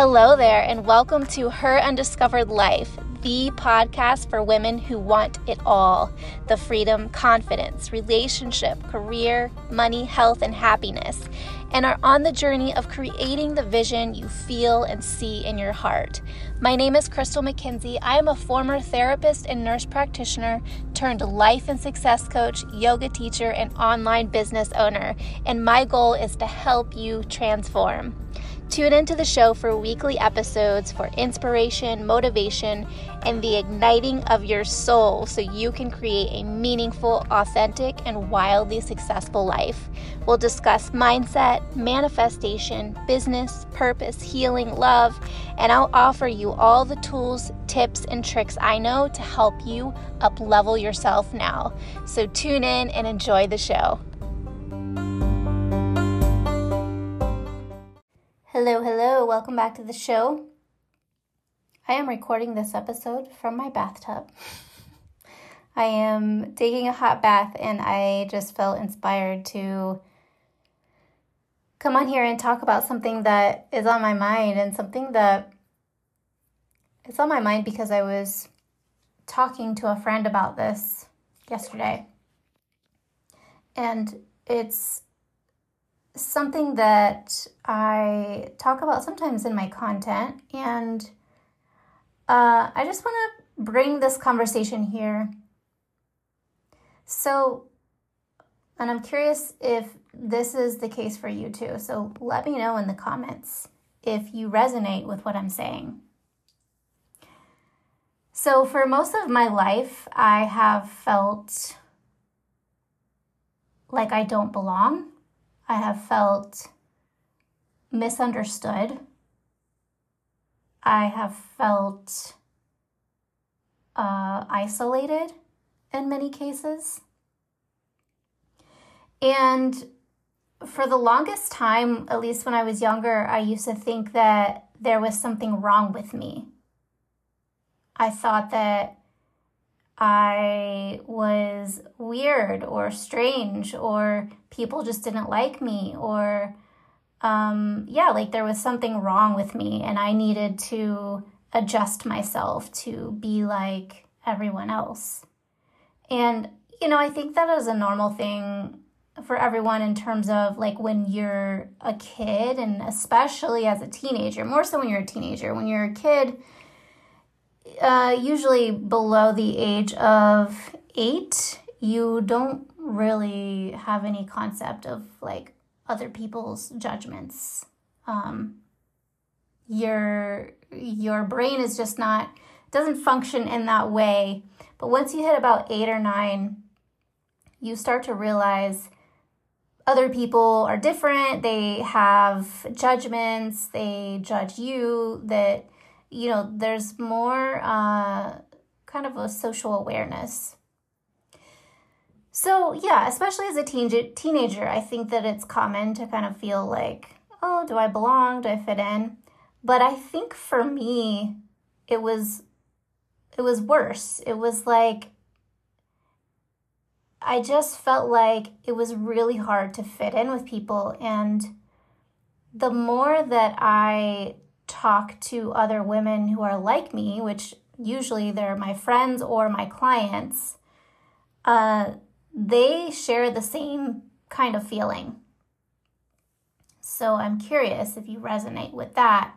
Hello there, and welcome to Her Undiscovered Life, the podcast for women who want it all the freedom, confidence, relationship, career, money, health, and happiness, and are on the journey of creating the vision you feel and see in your heart. My name is Crystal McKenzie. I am a former therapist and nurse practitioner turned life and success coach, yoga teacher, and online business owner, and my goal is to help you transform. Tune into the show for weekly episodes for inspiration, motivation, and the igniting of your soul so you can create a meaningful, authentic, and wildly successful life. We'll discuss mindset, manifestation, business, purpose, healing, love, and I'll offer you all the tools, tips, and tricks I know to help you up level yourself now. So tune in and enjoy the show. Hello, hello, welcome back to the show. I am recording this episode from my bathtub. I am taking a hot bath and I just felt inspired to come on here and talk about something that is on my mind and something that it's on my mind because I was talking to a friend about this yesterday. And it's something that I talk about sometimes in my content, and uh, I just want to bring this conversation here. So, and I'm curious if this is the case for you too. So, let me know in the comments if you resonate with what I'm saying. So, for most of my life, I have felt like I don't belong I have felt misunderstood. I have felt uh, isolated in many cases. And for the longest time, at least when I was younger, I used to think that there was something wrong with me. I thought that I was weird or strange or people just didn't like me or um, yeah, like there was something wrong with me and I needed to adjust myself to be like everyone else. And, you know, I think that is a normal thing for everyone in terms of like when you're a kid and especially as a teenager, more so when you're a teenager. When you're a kid, uh, usually below the age of eight, you don't really have any concept of like other people's judgments. Um, your your brain is just not doesn't function in that way. But once you hit about eight or nine, you start to realize other people are different. They have judgments. They judge you. That you know, there's more uh, kind of a social awareness. So, yeah, especially as a teen- teenager, I think that it's common to kind of feel like, oh, do I belong? Do I fit in? But I think for me, it was it was worse. It was like I just felt like it was really hard to fit in with people and the more that I talk to other women who are like me, which usually they're my friends or my clients, uh, they share the same kind of feeling. So I'm curious if you resonate with that.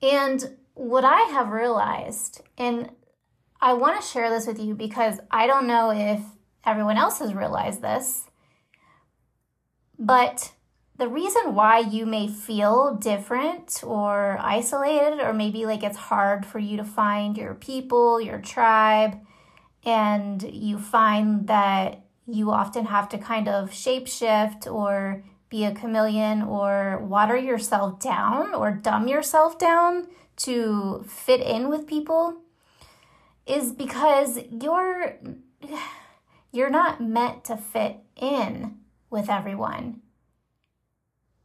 And what I have realized, and I want to share this with you because I don't know if everyone else has realized this, but the reason why you may feel different or isolated, or maybe like it's hard for you to find your people, your tribe, and you find that you often have to kind of shapeshift or be a chameleon or water yourself down or dumb yourself down to fit in with people is because you're you're not meant to fit in with everyone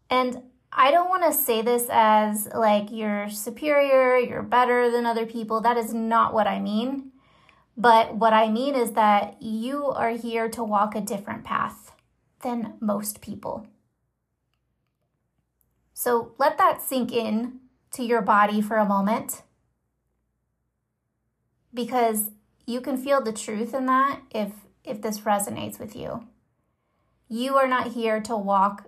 and I don't want to say this as like you're superior, you're better than other people. That is not what I mean. But what I mean is that you are here to walk a different path than most people. So let that sink in to your body for a moment because you can feel the truth in that if if this resonates with you. You are not here to walk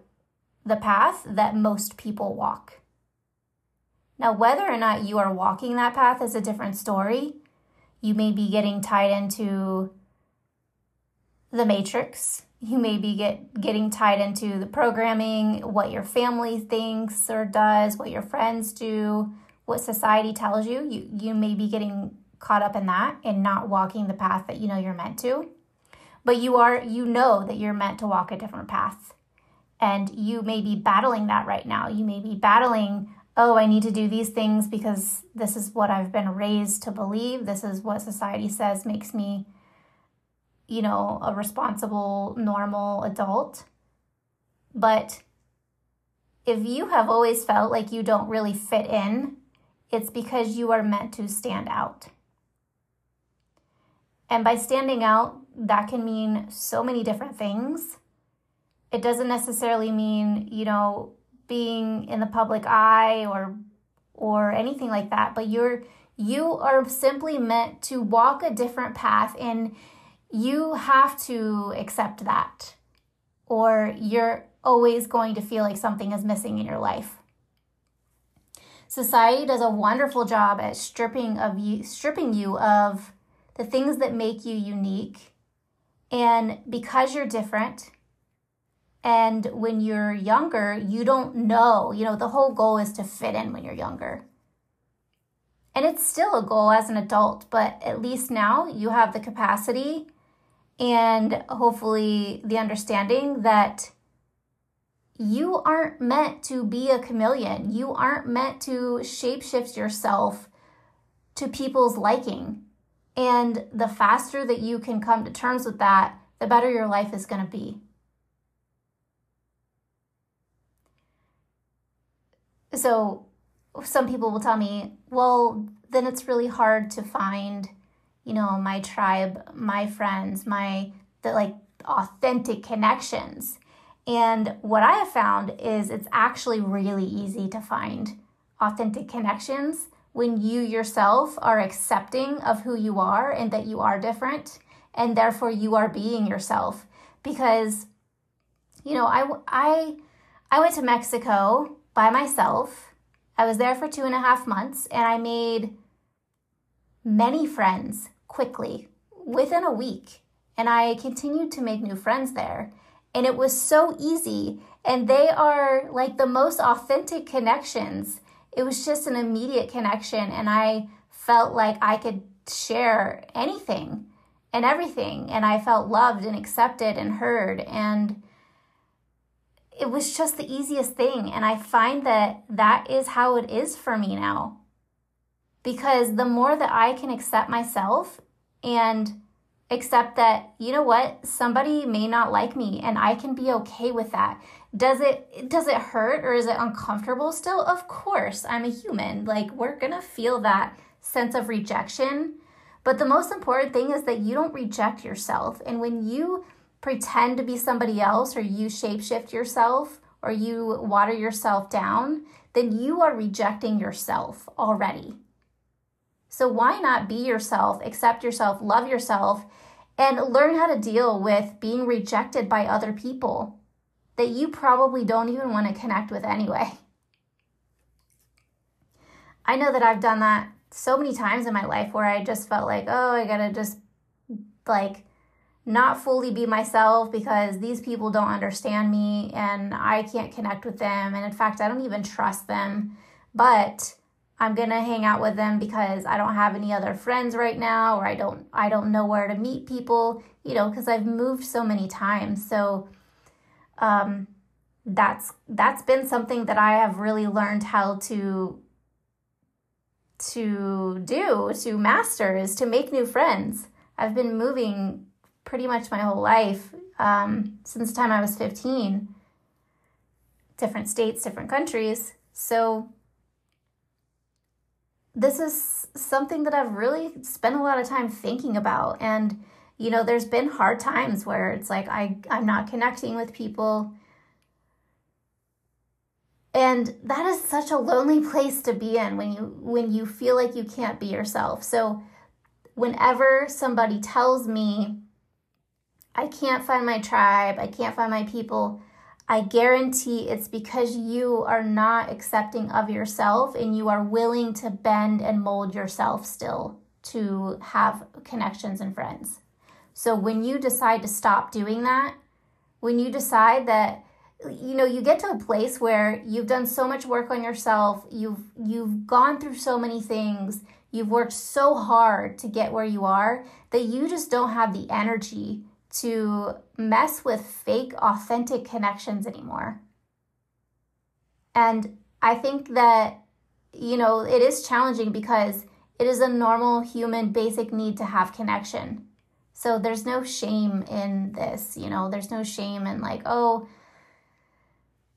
the path that most people walk. Now, whether or not you are walking that path is a different story. You may be getting tied into the matrix. You may be get, getting tied into the programming, what your family thinks or does, what your friends do, what society tells you. You, you may be getting caught up in that and not walking the path that you know you're meant to. But you are you know that you're meant to walk a different path. And you may be battling that right now. You may be battling, oh, I need to do these things because this is what I've been raised to believe. This is what society says makes me you know, a responsible, normal adult. But if you have always felt like you don't really fit in, it's because you are meant to stand out. And by standing out, that can mean so many different things. It doesn't necessarily mean, you know, being in the public eye or or anything like that, but you're you are simply meant to walk a different path and you have to accept that or you're always going to feel like something is missing in your life. Society does a wonderful job at stripping of you stripping you of the things that make you unique. And because you're different, and when you're younger, you don't know, you know, the whole goal is to fit in when you're younger. And it's still a goal as an adult, but at least now you have the capacity and hopefully the understanding that you aren't meant to be a chameleon. You aren't meant to shapeshift yourself to people's liking. And the faster that you can come to terms with that, the better your life is going to be. So, some people will tell me, well, then it's really hard to find you know, my tribe, my friends, my the like authentic connections. And what I have found is it's actually really easy to find authentic connections when you yourself are accepting of who you are and that you are different and therefore you are being yourself because you know I, I i went to mexico by myself i was there for two and a half months and i made many friends quickly within a week. And I continued to make new friends there. And it was so easy. And they are like the most authentic connections. It was just an immediate connection. And I felt like I could share anything and everything. And I felt loved and accepted and heard. And it was just the easiest thing. And I find that that is how it is for me now. Because the more that I can accept myself and accept that you know what somebody may not like me and I can be okay with that. Does it does it hurt or is it uncomfortable still? Of course I'm a human. Like we're going to feel that sense of rejection. But the most important thing is that you don't reject yourself and when you pretend to be somebody else or you shapeshift yourself or you water yourself down then you are rejecting yourself already so why not be yourself, accept yourself, love yourself, and learn how to deal with being rejected by other people that you probably don't even want to connect with anyway. I know that I've done that so many times in my life where I just felt like, oh, I gotta just like not fully be myself because these people don't understand me and I can't connect with them. And in fact, I don't even trust them. But I'm going to hang out with them because I don't have any other friends right now or I don't I don't know where to meet people, you know, because I've moved so many times. So um that's that's been something that I have really learned how to to do, to master is to make new friends. I've been moving pretty much my whole life um, since the time I was 15, different states, different countries. So this is something that I've really spent a lot of time thinking about. And, you know, there's been hard times where it's like I, I'm not connecting with people. And that is such a lonely place to be in when you when you feel like you can't be yourself. So whenever somebody tells me I can't find my tribe, I can't find my people, I guarantee it's because you are not accepting of yourself and you are willing to bend and mold yourself still to have connections and friends. So when you decide to stop doing that, when you decide that you know you get to a place where you've done so much work on yourself, you've you've gone through so many things, you've worked so hard to get where you are that you just don't have the energy to mess with fake, authentic connections anymore. And I think that, you know, it is challenging because it is a normal human basic need to have connection. So there's no shame in this, you know, there's no shame in like, oh,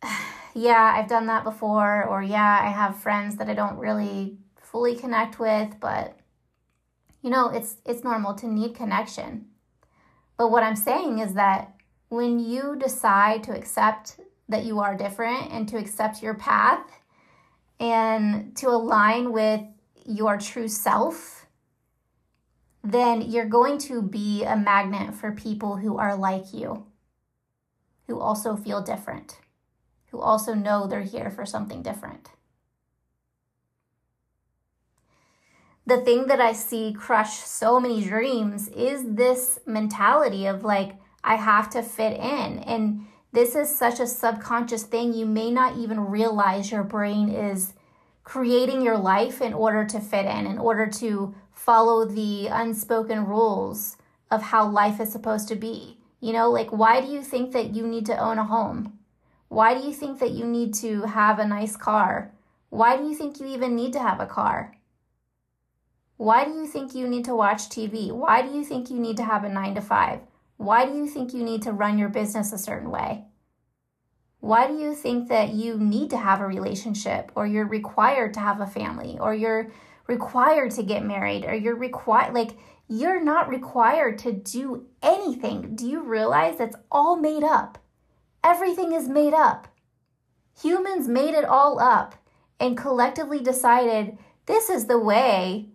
yeah, I've done that before, or yeah, I have friends that I don't really fully connect with, but you know, it's it's normal to need connection. But what I'm saying is that when you decide to accept that you are different and to accept your path and to align with your true self, then you're going to be a magnet for people who are like you, who also feel different, who also know they're here for something different. The thing that I see crush so many dreams is this mentality of like, I have to fit in. And this is such a subconscious thing. You may not even realize your brain is creating your life in order to fit in, in order to follow the unspoken rules of how life is supposed to be. You know, like, why do you think that you need to own a home? Why do you think that you need to have a nice car? Why do you think you even need to have a car? Why do you think you need to watch TV? Why do you think you need to have a nine to five? Why do you think you need to run your business a certain way? Why do you think that you need to have a relationship or you're required to have a family or you're required to get married or you're required, like, you're not required to do anything. Do you realize that's all made up? Everything is made up. Humans made it all up and collectively decided this is the way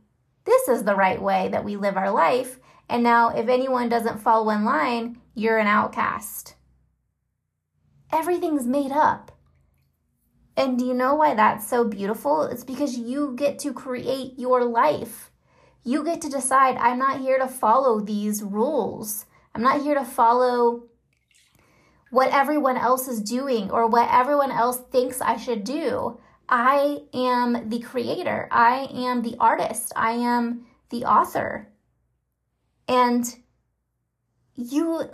this is the right way that we live our life. And now, if anyone doesn't follow in line, you're an outcast. Everything's made up. And do you know why that's so beautiful? It's because you get to create your life. You get to decide, I'm not here to follow these rules. I'm not here to follow what everyone else is doing or what everyone else thinks I should do. I am the creator, I am the artist, I am the author. And you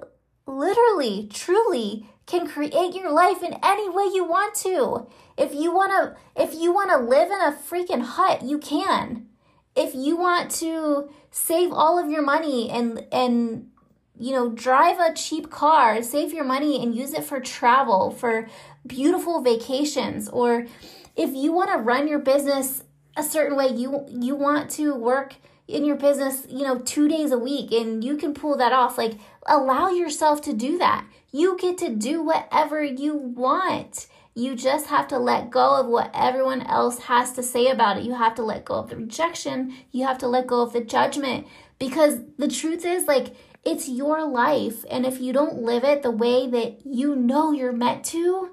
literally, truly can create your life in any way you want to. If you want to if you want to live in a freaking hut, you can. If you want to save all of your money and and you know, drive a cheap car, save your money and use it for travel, for beautiful vacations or if you want to run your business a certain way, you you want to work in your business, you know, 2 days a week and you can pull that off, like allow yourself to do that. You get to do whatever you want. You just have to let go of what everyone else has to say about it. You have to let go of the rejection. You have to let go of the judgment because the truth is like it's your life and if you don't live it the way that you know you're meant to,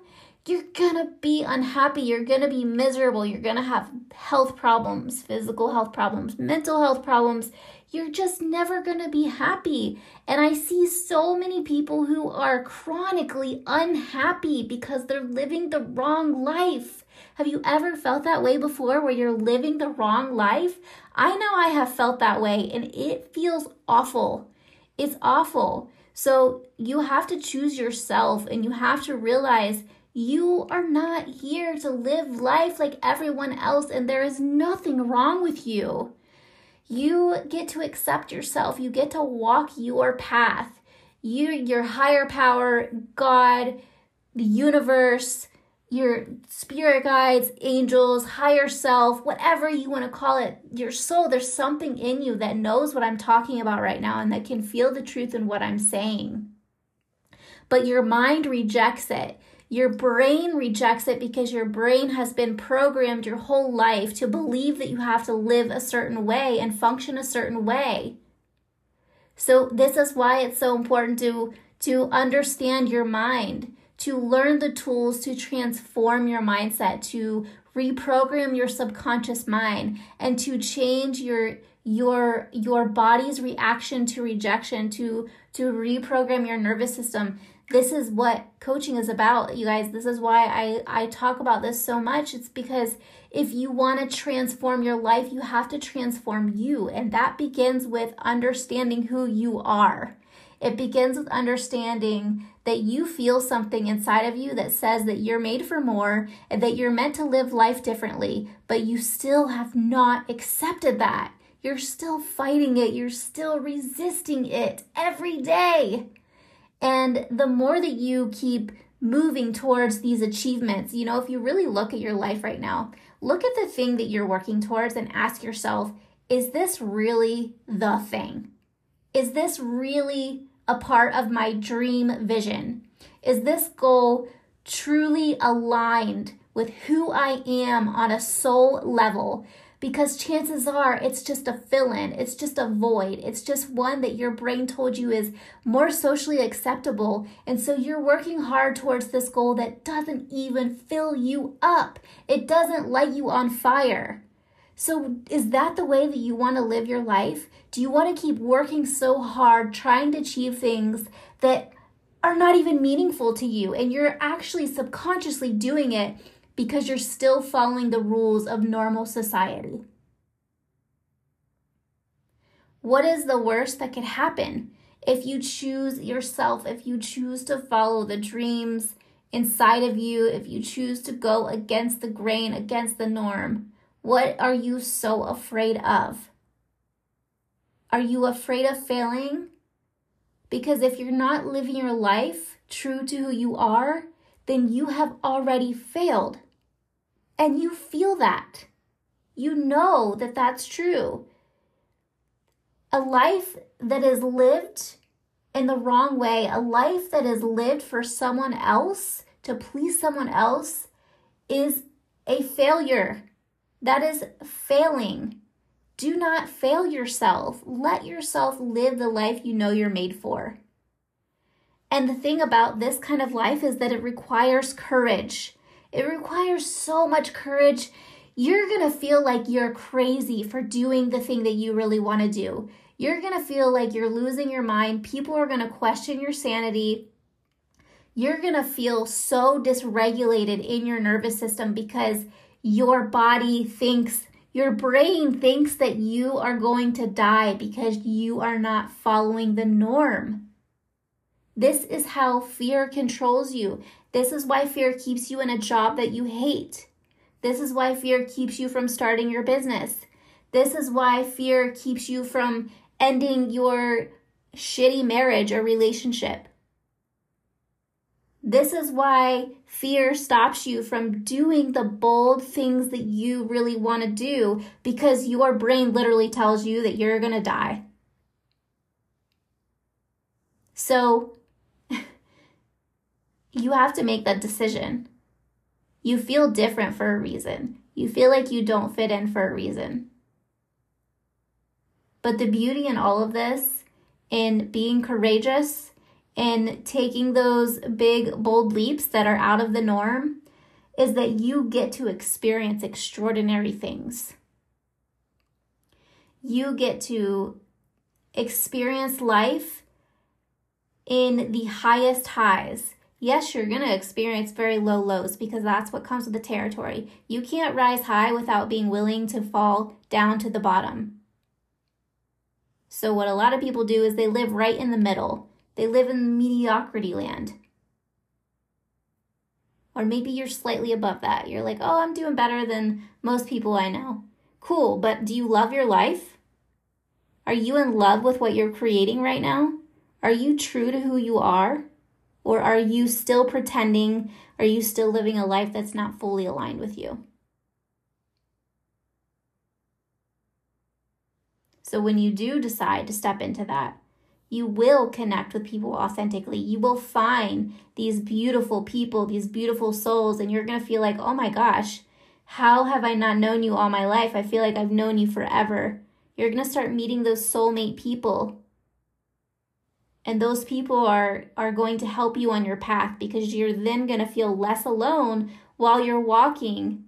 you're gonna be unhappy, you're gonna be miserable, you're gonna have health problems, physical health problems, mental health problems. You're just never gonna be happy. And I see so many people who are chronically unhappy because they're living the wrong life. Have you ever felt that way before where you're living the wrong life? I know I have felt that way and it feels awful. It's awful. So you have to choose yourself and you have to realize you are not here to live life like everyone else, and there is nothing wrong with you. You get to accept yourself, you get to walk your path. You, your higher power, God, the universe, your spirit guides, angels, higher self, whatever you want to call it, your soul, there's something in you that knows what I'm talking about right now and that can feel the truth in what I'm saying. But your mind rejects it Your brain rejects it because your brain has been programmed your whole life to believe that you have to live a certain way and function a certain way. So this is why it's so important to to understand your mind, to learn the tools to transform your mindset, to reprogram your subconscious mind and to change your your your body's reaction to rejection to to reprogram your nervous system this is what coaching is about you guys. This is why i i talk about this so much. It's because if you want to transform your life you have to transform you. And that begins with understanding who you are. It begins with understanding that you feel something inside of you that says that you're made for more and that you're meant to live life differently, but you still have not accepted that. You're still fighting it, you're still resisting it every day. And the more that you keep moving towards these achievements, you know, if you really look at your life right now, look at the thing that you're working towards and ask yourself, is this really the thing? Is this really a part of my dream vision? Is this goal truly aligned with who I am on a soul level? Because chances are it's just a fill in, it's just a void, it's just one that your brain told you is more socially acceptable. And so you're working hard towards this goal that doesn't even fill you up, it doesn't light you on fire. So, is that the way that you want to live your life? Do you want to keep working so hard trying to achieve things that are not even meaningful to you and you're actually subconsciously doing it because you're still following the rules of normal society? What is the worst that could happen if you choose yourself, if you choose to follow the dreams inside of you, if you choose to go against the grain, against the norm? What are you so afraid of? Are you afraid of failing? Because if you're not living your life true to who you are, then you have already failed. And you feel that. You know that that's true. A life that is lived in the wrong way, a life that is lived for someone else, to please someone else, is a failure. That is failing. Do not fail yourself. Let yourself live the life you know you're made for. And the thing about this kind of life is that it requires courage. It requires so much courage. You're going to feel like you're crazy for doing the thing that you really want to do. You're going to feel like you're losing your mind. People are going to question your sanity. You're going to feel so dysregulated in your nervous system because your body thinks, your brain thinks that you are going to die because you are not following the norm. This is how fear controls you. This is why fear keeps you in a job that you hate. This is why fear keeps you from starting your business. This is why fear keeps you from ending your shitty marriage or relationship. This is why fear stops you from doing the bold things that you really want to do because your brain literally tells you that you're going to die. So you have to make that decision. You feel different for a reason. You feel like you don't fit in for a reason. But the beauty in all of this, in being courageous, in taking those big, bold leaps that are out of the norm is that you get to experience extraordinary things. You get to experience life in the highest highs. Yes, you're going to experience very low lows because that's what comes with the territory. You can't rise high without being willing to fall down to the bottom. So, what a lot of people do is they live right in the middle. They live in mediocrity land. Or maybe you're slightly above that. You're like, oh, I'm doing better than most people I know. Cool, but do you love your life? Are you in love with what you're creating right now? Are you true to who you are? Or are you still pretending? Are you still living a life that's not fully aligned with you? So, when you do decide to step into that, You will connect with people authentically. You will find these beautiful people, these beautiful souls, and you're going to feel like, oh my gosh, how have I not known you all my life? I feel like I've known you forever. You're going to start meeting those soulmate people. And those people are, are going to help you on your path because you're then going to feel less alone while you're walking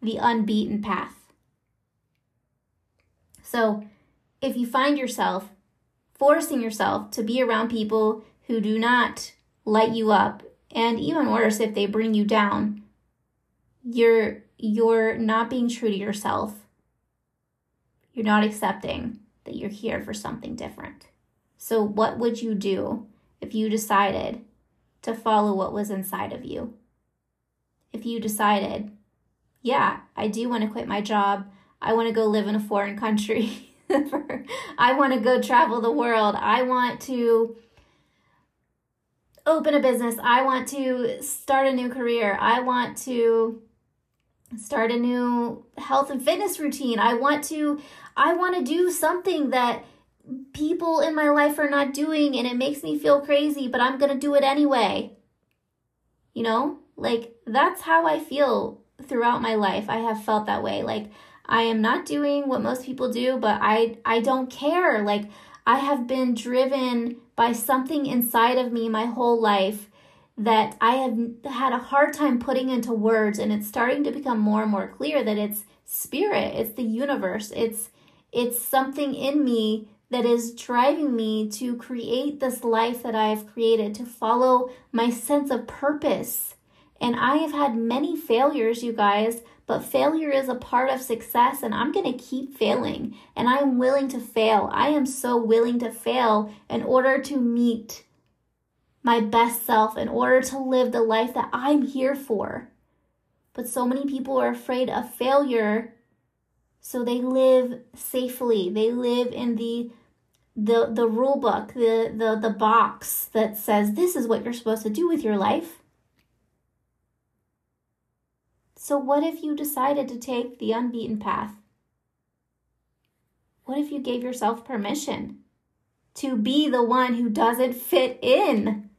the unbeaten path. So, if you find yourself forcing yourself to be around people who do not light you up and even worse if they bring you down you're you're not being true to yourself you're not accepting that you're here for something different so what would you do if you decided to follow what was inside of you if you decided yeah i do want to quit my job i want to go live in a foreign country I want to go travel the world. I want to open a business. I want to start a new career. I want to start a new health and fitness routine. I want to I want to do something that people in my life are not doing and it makes me feel crazy, but I'm going to do it anyway. You know? Like that's how I feel throughout my life. I have felt that way. Like I am not doing what most people do, but I I don't care. Like I have been driven by something inside of me my whole life that I have had a hard time putting into words and it's starting to become more and more clear that it's spirit, it's the universe. It's it's something in me that is driving me to create this life that I have created, to follow my sense of purpose. And I have had many failures, you guys, but failure is a part of success, and I'm going to keep failing. And I'm willing to fail. I am so willing to fail in order to meet my best self, in order to live the life that I'm here for. But so many people are afraid of failure, so they live safely. They live in the the the rule book, the the the box that says this is what you're supposed to do with your life. So, what if you decided to take the unbeaten path? What if you gave yourself permission to be the one who doesn't fit in?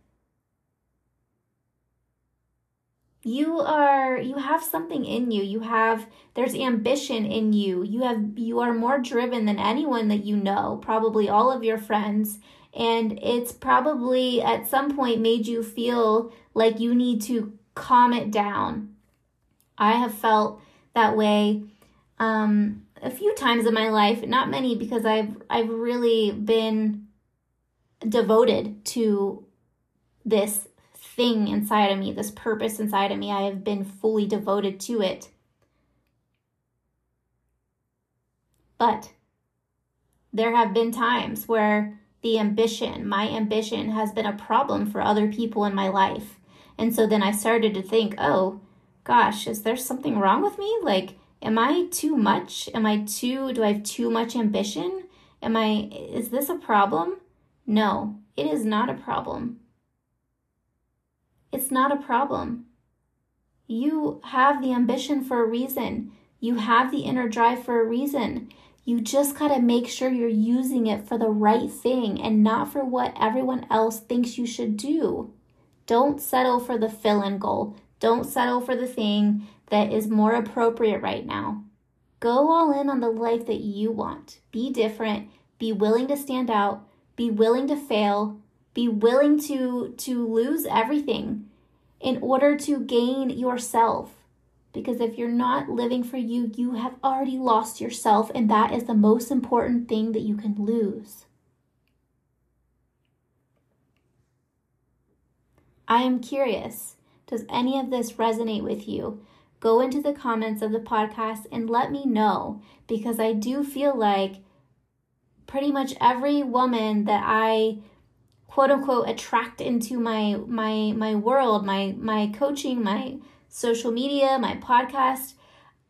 You are you have something in you. You have there's ambition in you. You have you are more driven than anyone that you know, probably all of your friends, and it's probably at some point made you feel like you need to calm it down I have felt that way um, a few times in my life, not many because I've I've really been devoted to this thing inside of me, this purpose inside of me. I have been fully devoted to it. But there have been times where the ambition, my ambition, has been a problem for other people in my life. And so then I started to think, oh, gosh, is there something wrong with me? Like, am I too much? Am I too, do I have too much ambition? Am I, is this a problem? No, it is not a problem. It's not a problem. You have the ambition for a reason. You have the inner drive for a reason. You just got to make sure you're using it for the right thing and not for what everyone else thinks you should do. Don't settle for the fill in goal. Don't settle for the thing that is more appropriate right now. Go all in on the life that you want. Be different, be willing to stand out, be willing to fail, be willing to to lose everything in order to gain yourself. Because if you're not living for you, you have already lost yourself, and that is the most important thing that you can lose. I am curious does any of this resonate with you? Go into the comments of the podcast and let me know because I do feel like pretty much every woman that I quote unquote attract into my my my world, my my coaching, my social media, my podcast,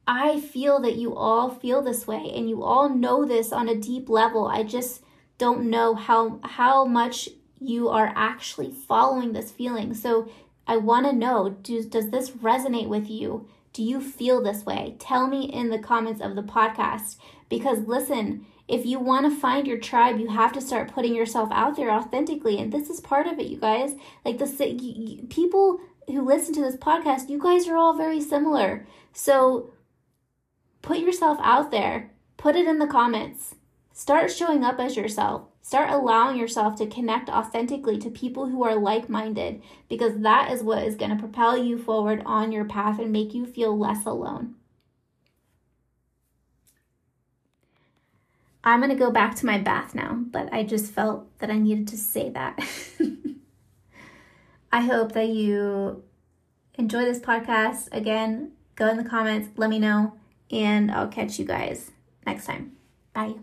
I feel that you all feel this way and you all know this on a deep level. I just don't know how how much you are actually following this feeling. So I want to know do, does this resonate with you? Do you feel this way? Tell me in the comments of the podcast because listen, If you want to find your tribe, you have to start putting yourself out there authentically. And this is part of it, you guys. Like the people who listen to this podcast, you guys are all very similar. So put yourself out there, put it in the comments. Start showing up as yourself. Start allowing yourself to connect authentically to people who are like minded because that is what is going to propel you forward on your path and make you feel less alone. I'm going to go back to my bath now, but I just felt that I needed to say that. I hope that you enjoy this podcast. Again, go in the comments, let me know, and I'll catch you guys next time. Bye.